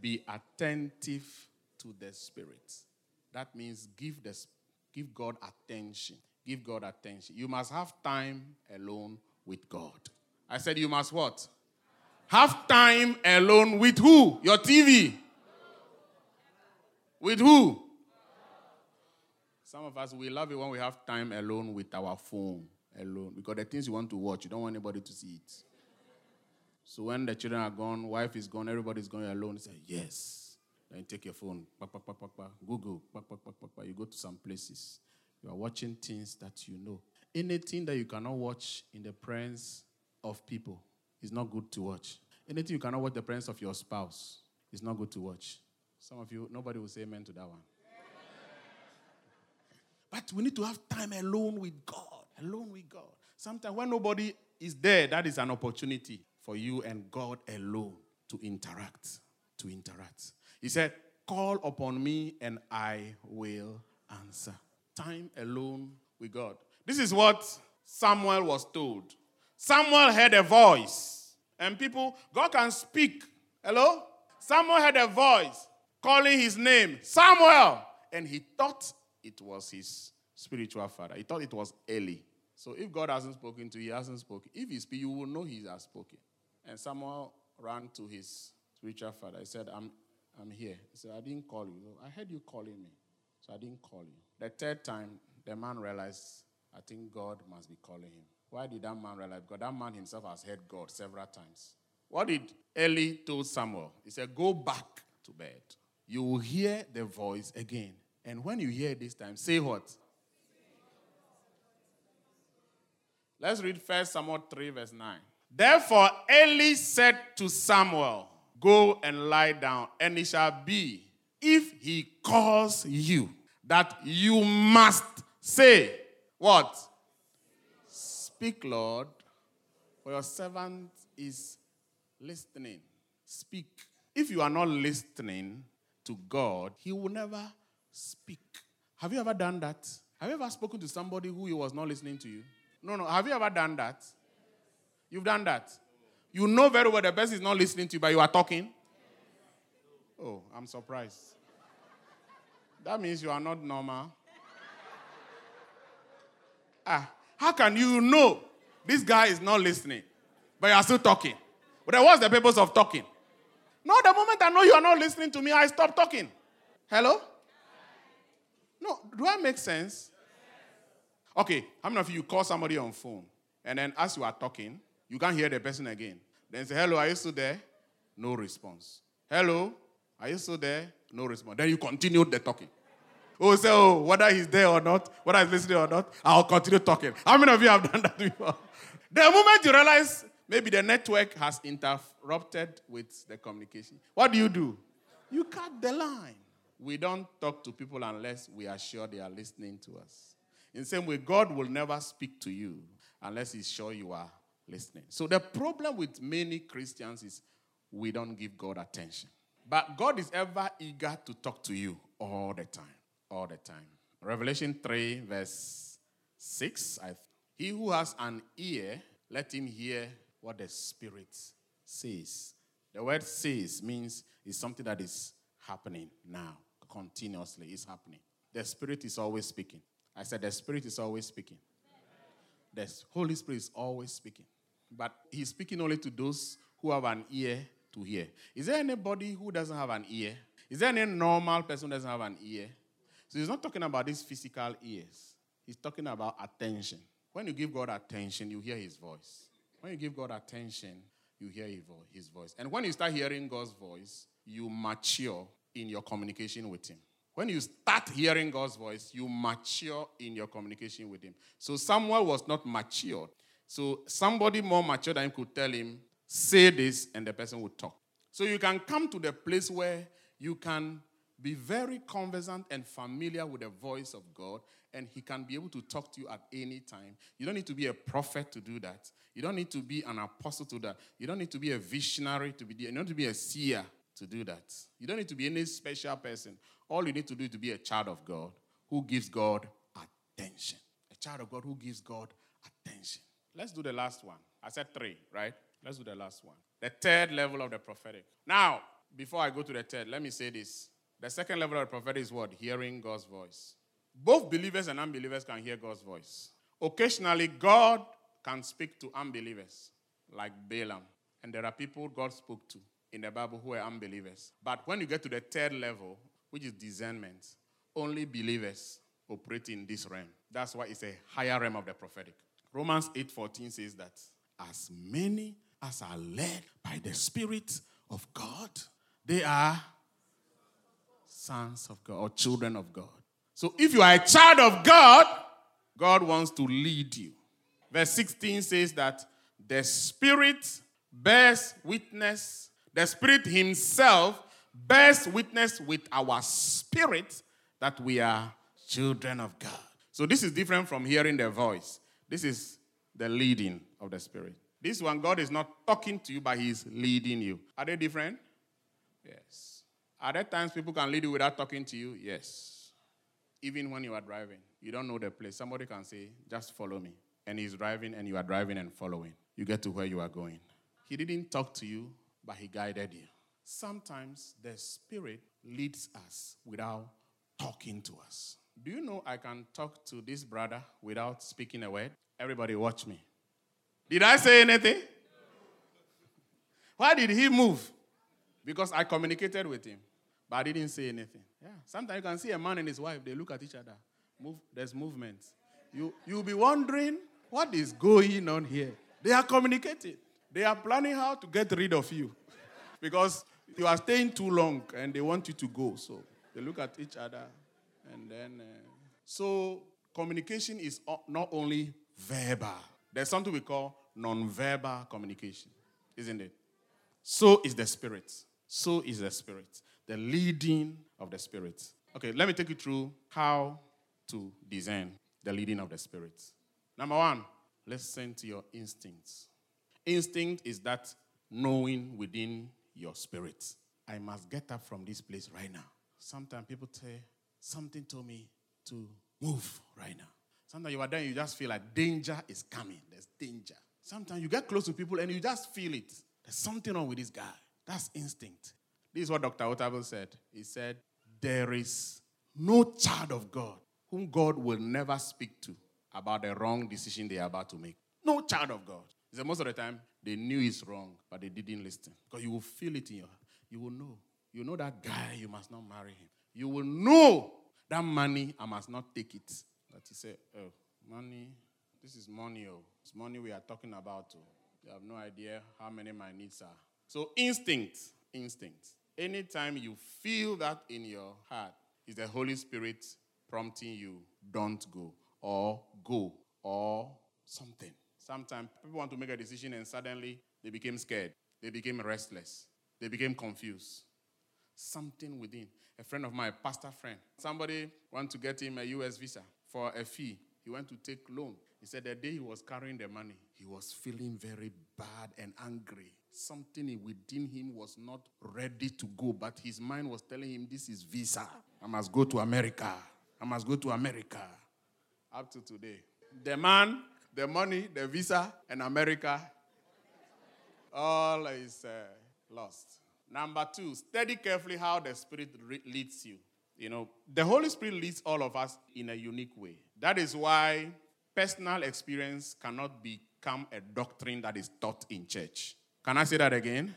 Be attentive to the Spirit. That means give, the, give God attention. Give God attention. You must have time alone with God. I said you must what? Have time alone with who? Your TV. With who? Some of us, we love it when we have time alone with our phone alone because the things you want to watch, you don't want anybody to see it. So when the children are gone, wife is gone, everybody's going alone, you say, yes. Then you take your phone, Google, you go to some places. You are watching things that you know. Anything that you cannot watch in the presence of people is not good to watch. Anything you cannot watch the presence of your spouse is not good to watch. Some of you, nobody will say amen to that one. But we need to have time alone with God. Alone with God. Sometimes when nobody is there, that is an opportunity for you and God alone to interact. To interact. He said, Call upon me and I will answer. Time alone with God. This is what Samuel was told. Samuel heard a voice, and people, God can speak. Hello? Samuel had a voice calling his name, Samuel, and he thought it was his spiritual father. He thought it was Eli. So if God hasn't spoken to you, he hasn't spoken. If he speaks, you will know he has spoken. And Samuel ran to his spiritual father. He said, I'm, I'm here. He said, I didn't call you. I heard you calling me, so I didn't call you. The third time, the man realized, I think God must be calling him. Why did that man realize? Because that man himself has heard God several times. What did Eli told Samuel? He said, Go back to bed. You will hear the voice again. And when you hear this time, say what? Let's read 1 Samuel 3, verse 9. Therefore, Eli said to Samuel, Go and lie down, and it shall be, if he calls you, that you must say, What? Speak, Lord, for your servant is listening. Speak. If you are not listening to God, he will never speak. Have you ever done that? Have you ever spoken to somebody who was not listening to you? No, no. Have you ever done that? You've done that. You know very well the person is not listening to you, but you are talking. Oh, I'm surprised. That means you are not normal. Ah, how can you know this guy is not listening, but you are still talking? But then what's the purpose of talking? No, the moment I know you are not listening to me, I stop talking. Hello? No, do I make sense? Okay, how many of you call somebody on phone and then as you are talking, you can't hear the person again? Then say, Hello, are you still there? No response. Hello, are you still there? No response. Then you continue the talking. Oh, say, oh, whether he's there or not, whether he's listening or not, I'll continue talking. How many of you have done that before? The moment you realize maybe the network has interrupted with the communication, what do you do? You cut the line. We don't talk to people unless we are sure they are listening to us. In the same way, God will never speak to you unless He's sure you are listening. So the problem with many Christians is we don't give God attention. But God is ever eager to talk to you all the time. All the time. Revelation 3, verse 6. I, he who has an ear, let him hear what the Spirit says. The word says means it's something that is happening now, continuously. It's happening. The Spirit is always speaking. I said, the Spirit is always speaking. The Holy Spirit is always speaking. But He's speaking only to those who have an ear to hear. Is there anybody who doesn't have an ear? Is there any normal person who doesn't have an ear? So He's not talking about these physical ears, He's talking about attention. When you give God attention, you hear His voice. When you give God attention, you hear his voice. And when you start hearing God's voice, you mature in your communication with him. When you start hearing God's voice, you mature in your communication with him. So Samuel was not matured. So somebody more mature than him could tell him, say this, and the person would talk. So you can come to the place where you can be very conversant and familiar with the voice of God, and He can be able to talk to you at any time. You don't need to be a prophet to do that. You don't need to be an apostle to that. You don't need to be a visionary to be. There. You don't need to be a seer to do that. You don't need to be any special person. All you need to do is to be a child of God who gives God attention. A child of God who gives God attention. Let's do the last one. I said three, right? Let's do the last one. The third level of the prophetic. Now, before I go to the third, let me say this. The second level of the prophetic is what? Hearing God's voice. Both believers and unbelievers can hear God's voice. Occasionally, God can speak to unbelievers, like Balaam. And there are people God spoke to in the Bible who are unbelievers. But when you get to the third level, which is discernment, only believers operate in this realm. That's why it's a higher realm of the prophetic. Romans 8:14 says that as many as are led by the Spirit of God, they are sons of God or children of God. So if you are a child of God, God wants to lead you. Verse 16 says that the Spirit bears witness, the Spirit Himself bears witness with our spirit that we are children of God. So this is different from hearing the voice. This is the leading of the Spirit. This one, God is not talking to you, but He's leading you. Are they different? Yes. Are there times people can lead you without talking to you? Yes. Even when you are driving, you don't know the place. Somebody can say, just follow me. And he's driving, and you are driving and following. You get to where you are going. He didn't talk to you, but he guided you. Sometimes the Spirit leads us without talking to us. Do you know I can talk to this brother without speaking a word? Everybody, watch me. Did I say anything? Why did he move? Because I communicated with him, but I didn't say anything. Yeah. Sometimes you can see a man and his wife, they look at each other. Move, there's movement. You, you'll be wondering, what is going on here? They are communicating. They are planning how to get rid of you. Because you are staying too long and they want you to go. So they look at each other and then. Uh, so communication is not only verbal, there's something we call non-verbal communication, isn't it? So is the spirit. So is the spirit. The leading of the spirit. Okay, let me take you through how to discern the leading of the spirit. Number one, listen to your instincts. Instinct is that knowing within your spirit. I must get up from this place right now. Sometimes people say, something told me to move right now. Sometimes you are there, you just feel like danger is coming. There's danger. Sometimes you get close to people and you just feel it. There's something wrong with this guy. That's instinct. This is what Dr. Otabil said. He said, There is no child of God whom God will never speak to about the wrong decision they are about to make. No child of God. He said, Most of the time, they knew it's wrong, but they didn't listen. Because you will feel it in your heart. You will know. You know that guy, you must not marry him. You will know that money, I must not take it. But he said, Oh, money, this is money, oh. It's money we are talking about. Oh. You have no idea how many my needs are. So, instinct, instinct. Anytime you feel that in your heart, is the Holy Spirit prompting you, don't go, or go, or something. Sometimes people want to make a decision and suddenly they became scared. They became restless. They became confused. Something within. A friend of mine, pastor friend, somebody want to get him a US visa for a fee. He went to take loan. He said the day he was carrying the money, he was feeling very bad and angry. Something within him was not ready to go, but his mind was telling him, This is visa. I must go to America. I must go to America. Up to today. The man the money, the visa, and America, all is uh, lost. Number two, study carefully how the Spirit re- leads you. You know, the Holy Spirit leads all of us in a unique way. That is why personal experience cannot become a doctrine that is taught in church. Can I say that again?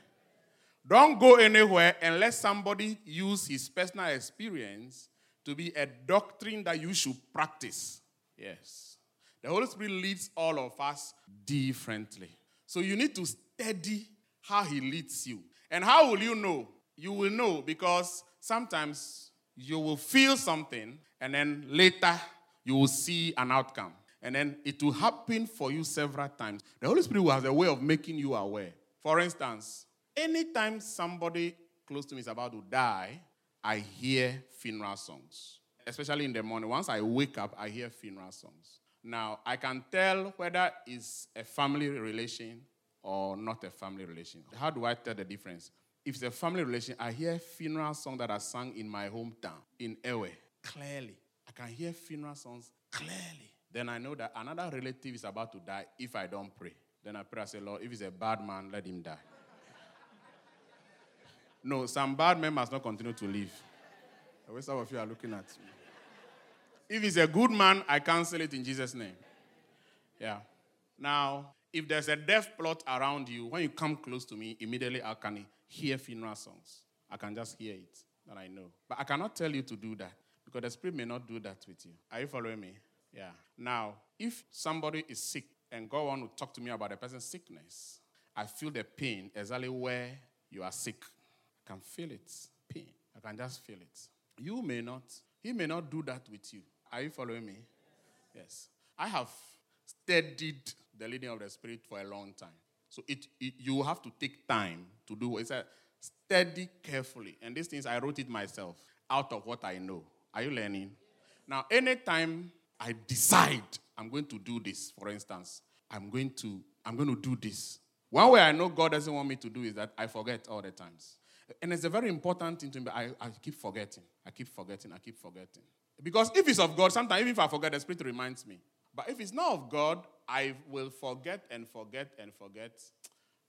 Don't go anywhere let somebody use his personal experience to be a doctrine that you should practice. Yes. The Holy Spirit leads all of us differently. So you need to study how he leads you. And how will you know? You will know because sometimes you will feel something and then later you will see an outcome. And then it will happen for you several times. The Holy Spirit have a way of making you aware. For instance, anytime somebody close to me is about to die, I hear funeral songs. Especially in the morning. Once I wake up, I hear funeral songs. Now, I can tell whether it's a family relation or not a family relation. How do I tell the difference? If it's a family relation, I hear funeral songs that are sung in my hometown, in Ewe, clearly. I can hear funeral songs clearly then I know that another relative is about to die if I don't pray. Then I pray, I say, Lord, if he's a bad man, let him die. no, some bad men must not continue to live. The way some of you are looking at me. If he's a good man, I cancel it in Jesus' name. Yeah. Now, if there's a death plot around you, when you come close to me, immediately I can hear funeral songs. I can just hear it, that I know. But I cannot tell you to do that because the Spirit may not do that with you. Are you following me? Yeah. Now, if somebody is sick and God want to talk to me about the person's sickness, I feel the pain exactly where you are sick. I can feel it. Pain. I can just feel it. You may not. He may not do that with you. Are you following me? Yes. I have studied the leading of the Spirit for a long time. So it, it you have to take time to do it's a study carefully. And these things I wrote it myself out of what I know. Are you learning? Now, anytime I decide I'm going to do this, for instance, I'm going to I'm going to do this. One way I know God doesn't want me to do is that I forget all the times. And it's a very important thing to me. I, I keep forgetting. I keep forgetting. I keep forgetting. Because if it's of God, sometimes even if I forget, the Spirit reminds me. But if it's not of God, I will forget and forget and forget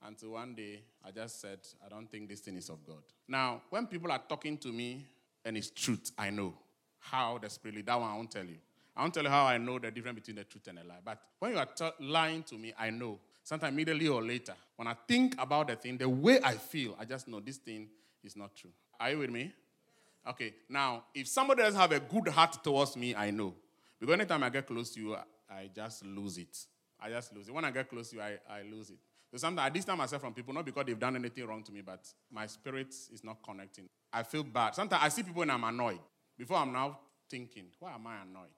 until one day I just said, I don't think this thing is of God. Now, when people are talking to me and it's truth, I know how the Spirit, that one I won't tell you. I won't tell you how I know the difference between the truth and a lie. But when you are t- lying to me, I know. Sometimes immediately or later, when I think about the thing, the way I feel, I just know this thing is not true. Are you with me? Okay, now, if somebody doesn't have a good heart towards me, I know. Because anytime I get close to you, I just lose it. I just lose it. When I get close to you, I, I lose it. So sometimes I distance myself from people, not because they've done anything wrong to me, but my spirit is not connecting. I feel bad. Sometimes I see people and I'm annoyed. Before I'm now thinking, why am I annoyed?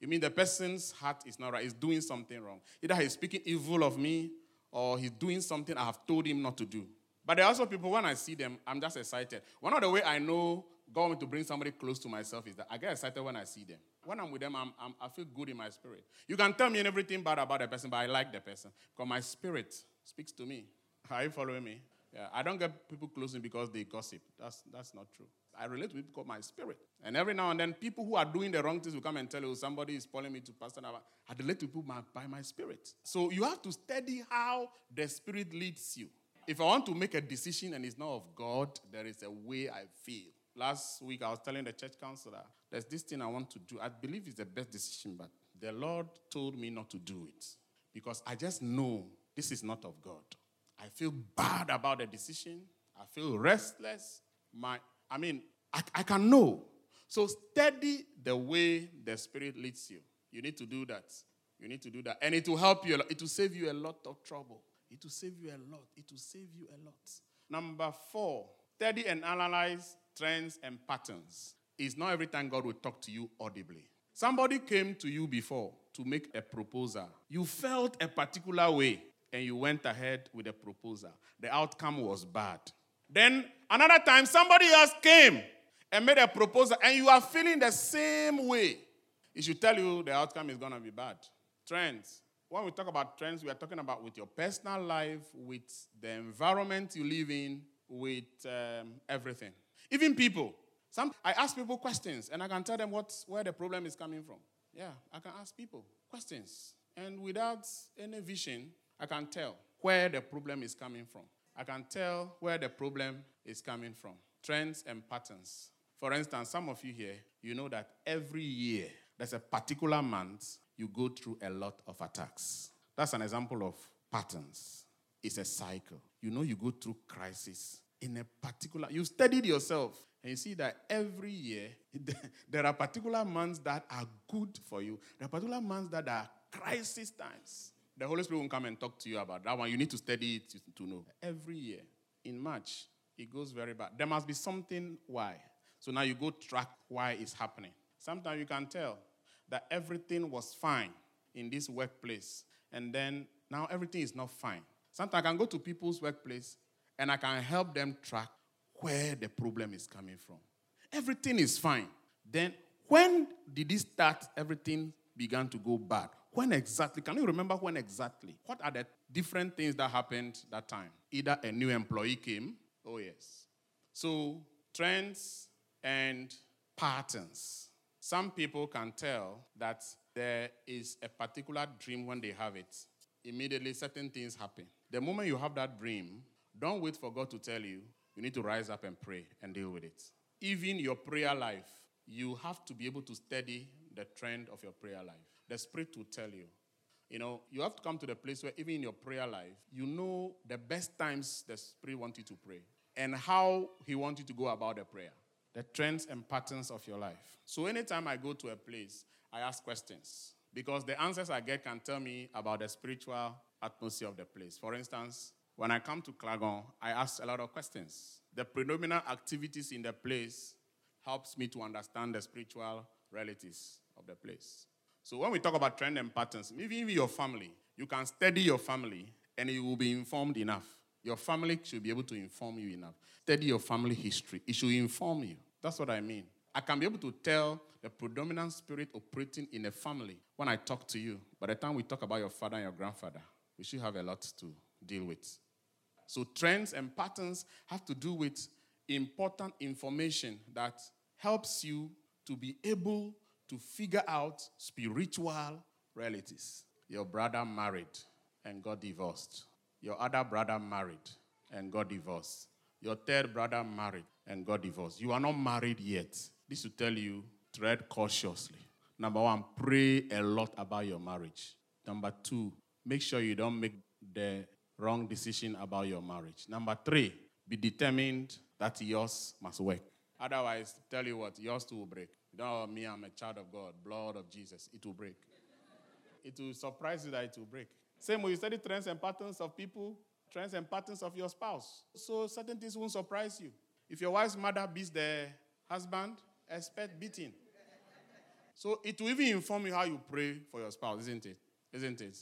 You mean the person's heart is not right, he's doing something wrong. Either he's speaking evil of me or he's doing something I have told him not to do. But there are also people, when I see them, I'm just excited. One of the way I know God wants to bring somebody close to myself is that I get excited when I see them. When I'm with them, I'm, I'm, i feel good in my spirit. You can tell me everything bad about the person, but I like the person because my spirit speaks to me. Are you following me? Yeah, I don't get people close to me because they gossip. That's, that's not true. I relate people because my spirit. And every now and then, people who are doing the wrong things will come and tell you, somebody is calling me to Pastor Nava. I relate to people by my spirit. So you have to study how the spirit leads you. If I want to make a decision and it's not of God, there is a way I feel. Last week, I was telling the church counselor, there's this thing I want to do. I believe it's the best decision, but the Lord told me not to do it because I just know this is not of God. I feel bad about the decision. I feel restless. My I mean, I, I can know. So study the way the Spirit leads you. You need to do that. You need to do that. And it will help you. It will save you a lot of trouble. It will save you a lot. It will save you a lot. Number four, study and analyze trends and patterns. It's not every time God will talk to you audibly. Somebody came to you before to make a proposal. You felt a particular way and you went ahead with the proposal. The outcome was bad. Then another time, somebody else came and made a proposal, and you are feeling the same way. It should tell you the outcome is going to be bad. Trends. When we talk about trends, we are talking about with your personal life, with the environment you live in, with um, everything. Even people. Some, I ask people questions, and I can tell them what, where the problem is coming from. Yeah, I can ask people questions. And without any vision, I can tell where the problem is coming from. I can tell where the problem is coming from. Trends and patterns. For instance, some of you here, you know that every year, there's a particular month you go through a lot of attacks. That's an example of patterns. It's a cycle. You know, you go through crisis in a particular. You studied yourself and you see that every year there are particular months that are good for you. There are particular months that are crisis times. The Holy Spirit won't come and talk to you about that one. You need to study it to know. Every year in March, it goes very bad. There must be something why. So now you go track why it's happening. Sometimes you can tell that everything was fine in this workplace, and then now everything is not fine. Sometimes I can go to people's workplace and I can help them track where the problem is coming from. Everything is fine. Then, when did it start? Everything began to go bad. When exactly? Can you remember when exactly? What are the different things that happened that time? Either a new employee came. Oh, yes. So, trends and patterns. Some people can tell that there is a particular dream when they have it. Immediately, certain things happen. The moment you have that dream, don't wait for God to tell you. You need to rise up and pray and deal with it. Even your prayer life, you have to be able to study the trend of your prayer life. The Spirit will tell you. You know, you have to come to the place where even in your prayer life, you know the best times the Spirit wants you to pray and how He wants you to go about the prayer, the trends and patterns of your life. So anytime I go to a place, I ask questions because the answers I get can tell me about the spiritual atmosphere of the place. For instance, when I come to Klagon, I ask a lot of questions. The predominant activities in the place helps me to understand the spiritual realities of the place. So when we talk about trend and patterns, even your family, you can study your family and you will be informed enough. Your family should be able to inform you enough. Study your family history. It should inform you. That's what I mean. I can be able to tell the predominant spirit operating in a family when I talk to you. By the time we talk about your father and your grandfather, we should have a lot to deal with. So, trends and patterns have to do with important information that helps you to be able to figure out spiritual realities. Your brother married and got divorced. Your other brother married and got divorced. Your third brother married and got divorced. You are not married yet. This will tell you tread cautiously. Number one, pray a lot about your marriage. Number two, make sure you don't make the wrong decision about your marriage. Number three, be determined that yours must work. Otherwise, tell you what, yours too will break. Know, me, I'm a child of God, blood of Jesus, it will break. It will surprise you that it will break. Same way you study trends and patterns of people, trends and patterns of your spouse. So certain things won't surprise you. If your wife's mother beats the husband, expect beating. So it will even inform you how you pray for your spouse, isn't it? Isn't it?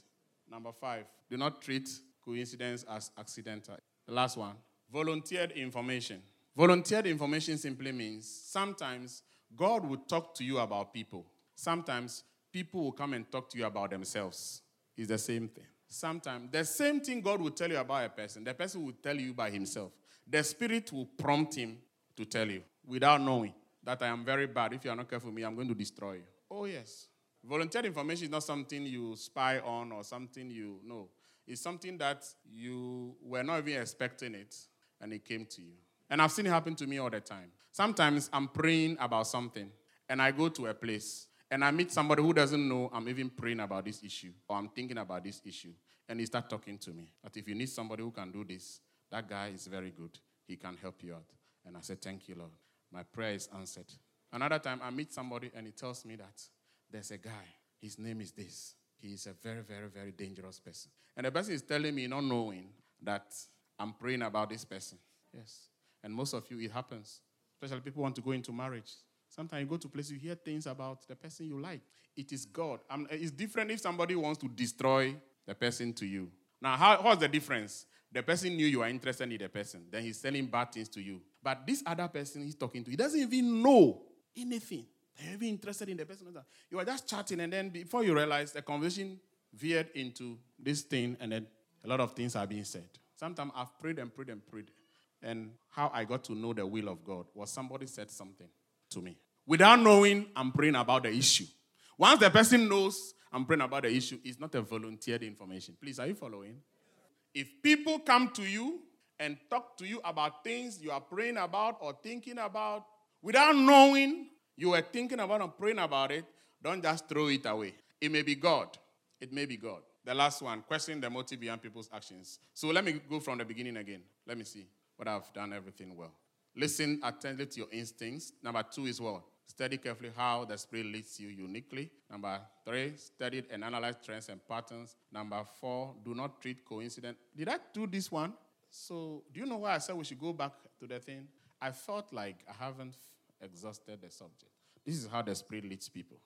Number five, do not treat coincidence as accidental. The last one, volunteered information. Volunteered information simply means sometimes God will talk to you about people. Sometimes people will come and talk to you about themselves. It's the same thing. Sometimes the same thing God will tell you about a person, the person will tell you by himself. The Spirit will prompt him to tell you without knowing that I am very bad. If you are not careful with me, I'm going to destroy you. Oh, yes. Volunteered information is not something you spy on or something you know. It's something that you were not even expecting it, and it came to you. And I've seen it happen to me all the time. Sometimes I'm praying about something, and I go to a place, and I meet somebody who doesn't know I'm even praying about this issue, or I'm thinking about this issue, and he start talking to me. That if you need somebody who can do this, that guy is very good. He can help you out. And I said, Thank you, Lord. My prayer is answered. Another time, I meet somebody, and he tells me that there's a guy. His name is this. He is a very, very, very dangerous person. And the person is telling me, not knowing, that I'm praying about this person. Yes. And most of you, it happens. Especially people want to go into marriage. Sometimes you go to places, you hear things about the person you like. It is God. Um, it's different if somebody wants to destroy the person to you. Now, how, what's the difference? The person knew you are interested in the person, then he's selling bad things to you. But this other person he's talking to, he doesn't even know anything. They're even interested in the person. You are just chatting, and then before you realize, the conversation veered into this thing, and then a lot of things are being said. Sometimes I've prayed and prayed and prayed. And how I got to know the will of God was somebody said something to me. Without knowing, I'm praying about the issue. Once the person knows I'm praying about the issue, it's not a volunteered information. Please, are you following? If people come to you and talk to you about things you are praying about or thinking about without knowing you were thinking about and praying about it, don't just throw it away. It may be God. It may be God. The last one, questioning the motive behind people's actions. So let me go from the beginning again. Let me see what I've done everything well. Listen attentively to your instincts. Number two is what? Study carefully how the Spirit leads you uniquely. Number three, study and analyze trends and patterns. Number four, do not treat coincidence. Did I do this one? So, do you know why I said we should go back to the thing? I felt like I haven't exhausted the subject. This is how the Spirit leads people.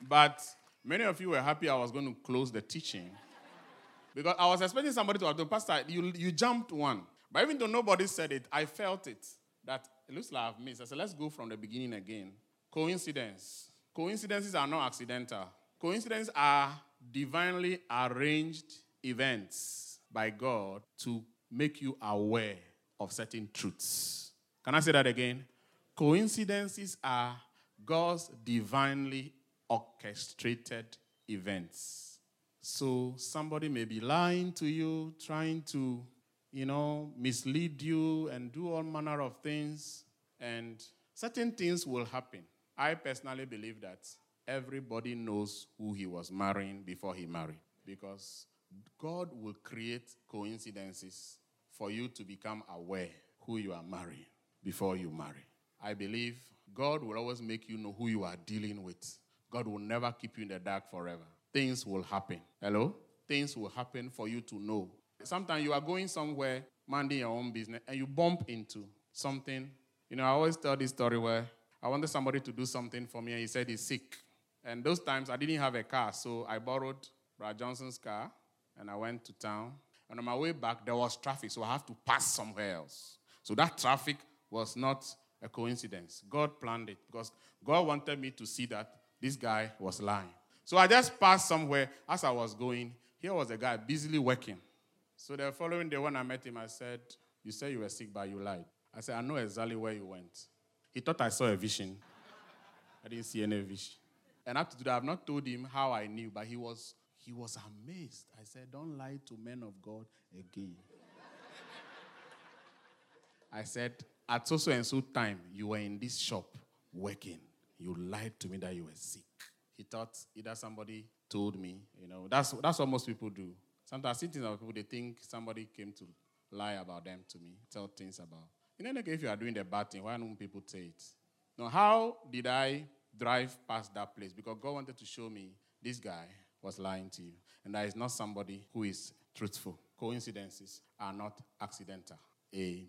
But many of you were happy I was going to close the teaching because I was expecting somebody to have the pastor, you, you jumped one. But even though nobody said it, I felt it that it looks like I've missed. I said, let's go from the beginning again. Coincidence. Coincidences are not accidental. Coincidences are divinely arranged events by God to make you aware of certain truths. Can I say that again? Coincidences are God's divinely orchestrated events. So somebody may be lying to you, trying to you know, mislead you and do all manner of things, and certain things will happen. I personally believe that everybody knows who he was marrying before he married because God will create coincidences for you to become aware who you are marrying before you marry. I believe God will always make you know who you are dealing with. God will never keep you in the dark forever. Things will happen. Hello? Things will happen for you to know Sometimes you are going somewhere, minding your own business, and you bump into something. You know, I always tell this story where I wanted somebody to do something for me, and he said he's sick. And those times I didn't have a car, so I borrowed Brad Johnson's car, and I went to town. And on my way back, there was traffic, so I have to pass somewhere else. So that traffic was not a coincidence. God planned it because God wanted me to see that this guy was lying. So I just passed somewhere as I was going. Here was a guy busily working. So the following day, when I met him, I said, You said you were sick, but you lied. I said, I know exactly where you went. He thought I saw a vision. I didn't see any vision. And up to today, I've not told him how I knew, but he was he was amazed. I said, Don't lie to men of God again. I said, At so so and so time, you were in this shop working. You lied to me that you were sick. He thought either somebody told me, you know, that's, that's what most people do. Sometimes I see things about people, they think somebody came to lie about them to me, tell things about. In any case, if you are doing the bad thing, why don't people say it? Now, how did I drive past that place? Because God wanted to show me this guy was lying to you. And that is not somebody who is truthful. Coincidences are not accidental. Amen.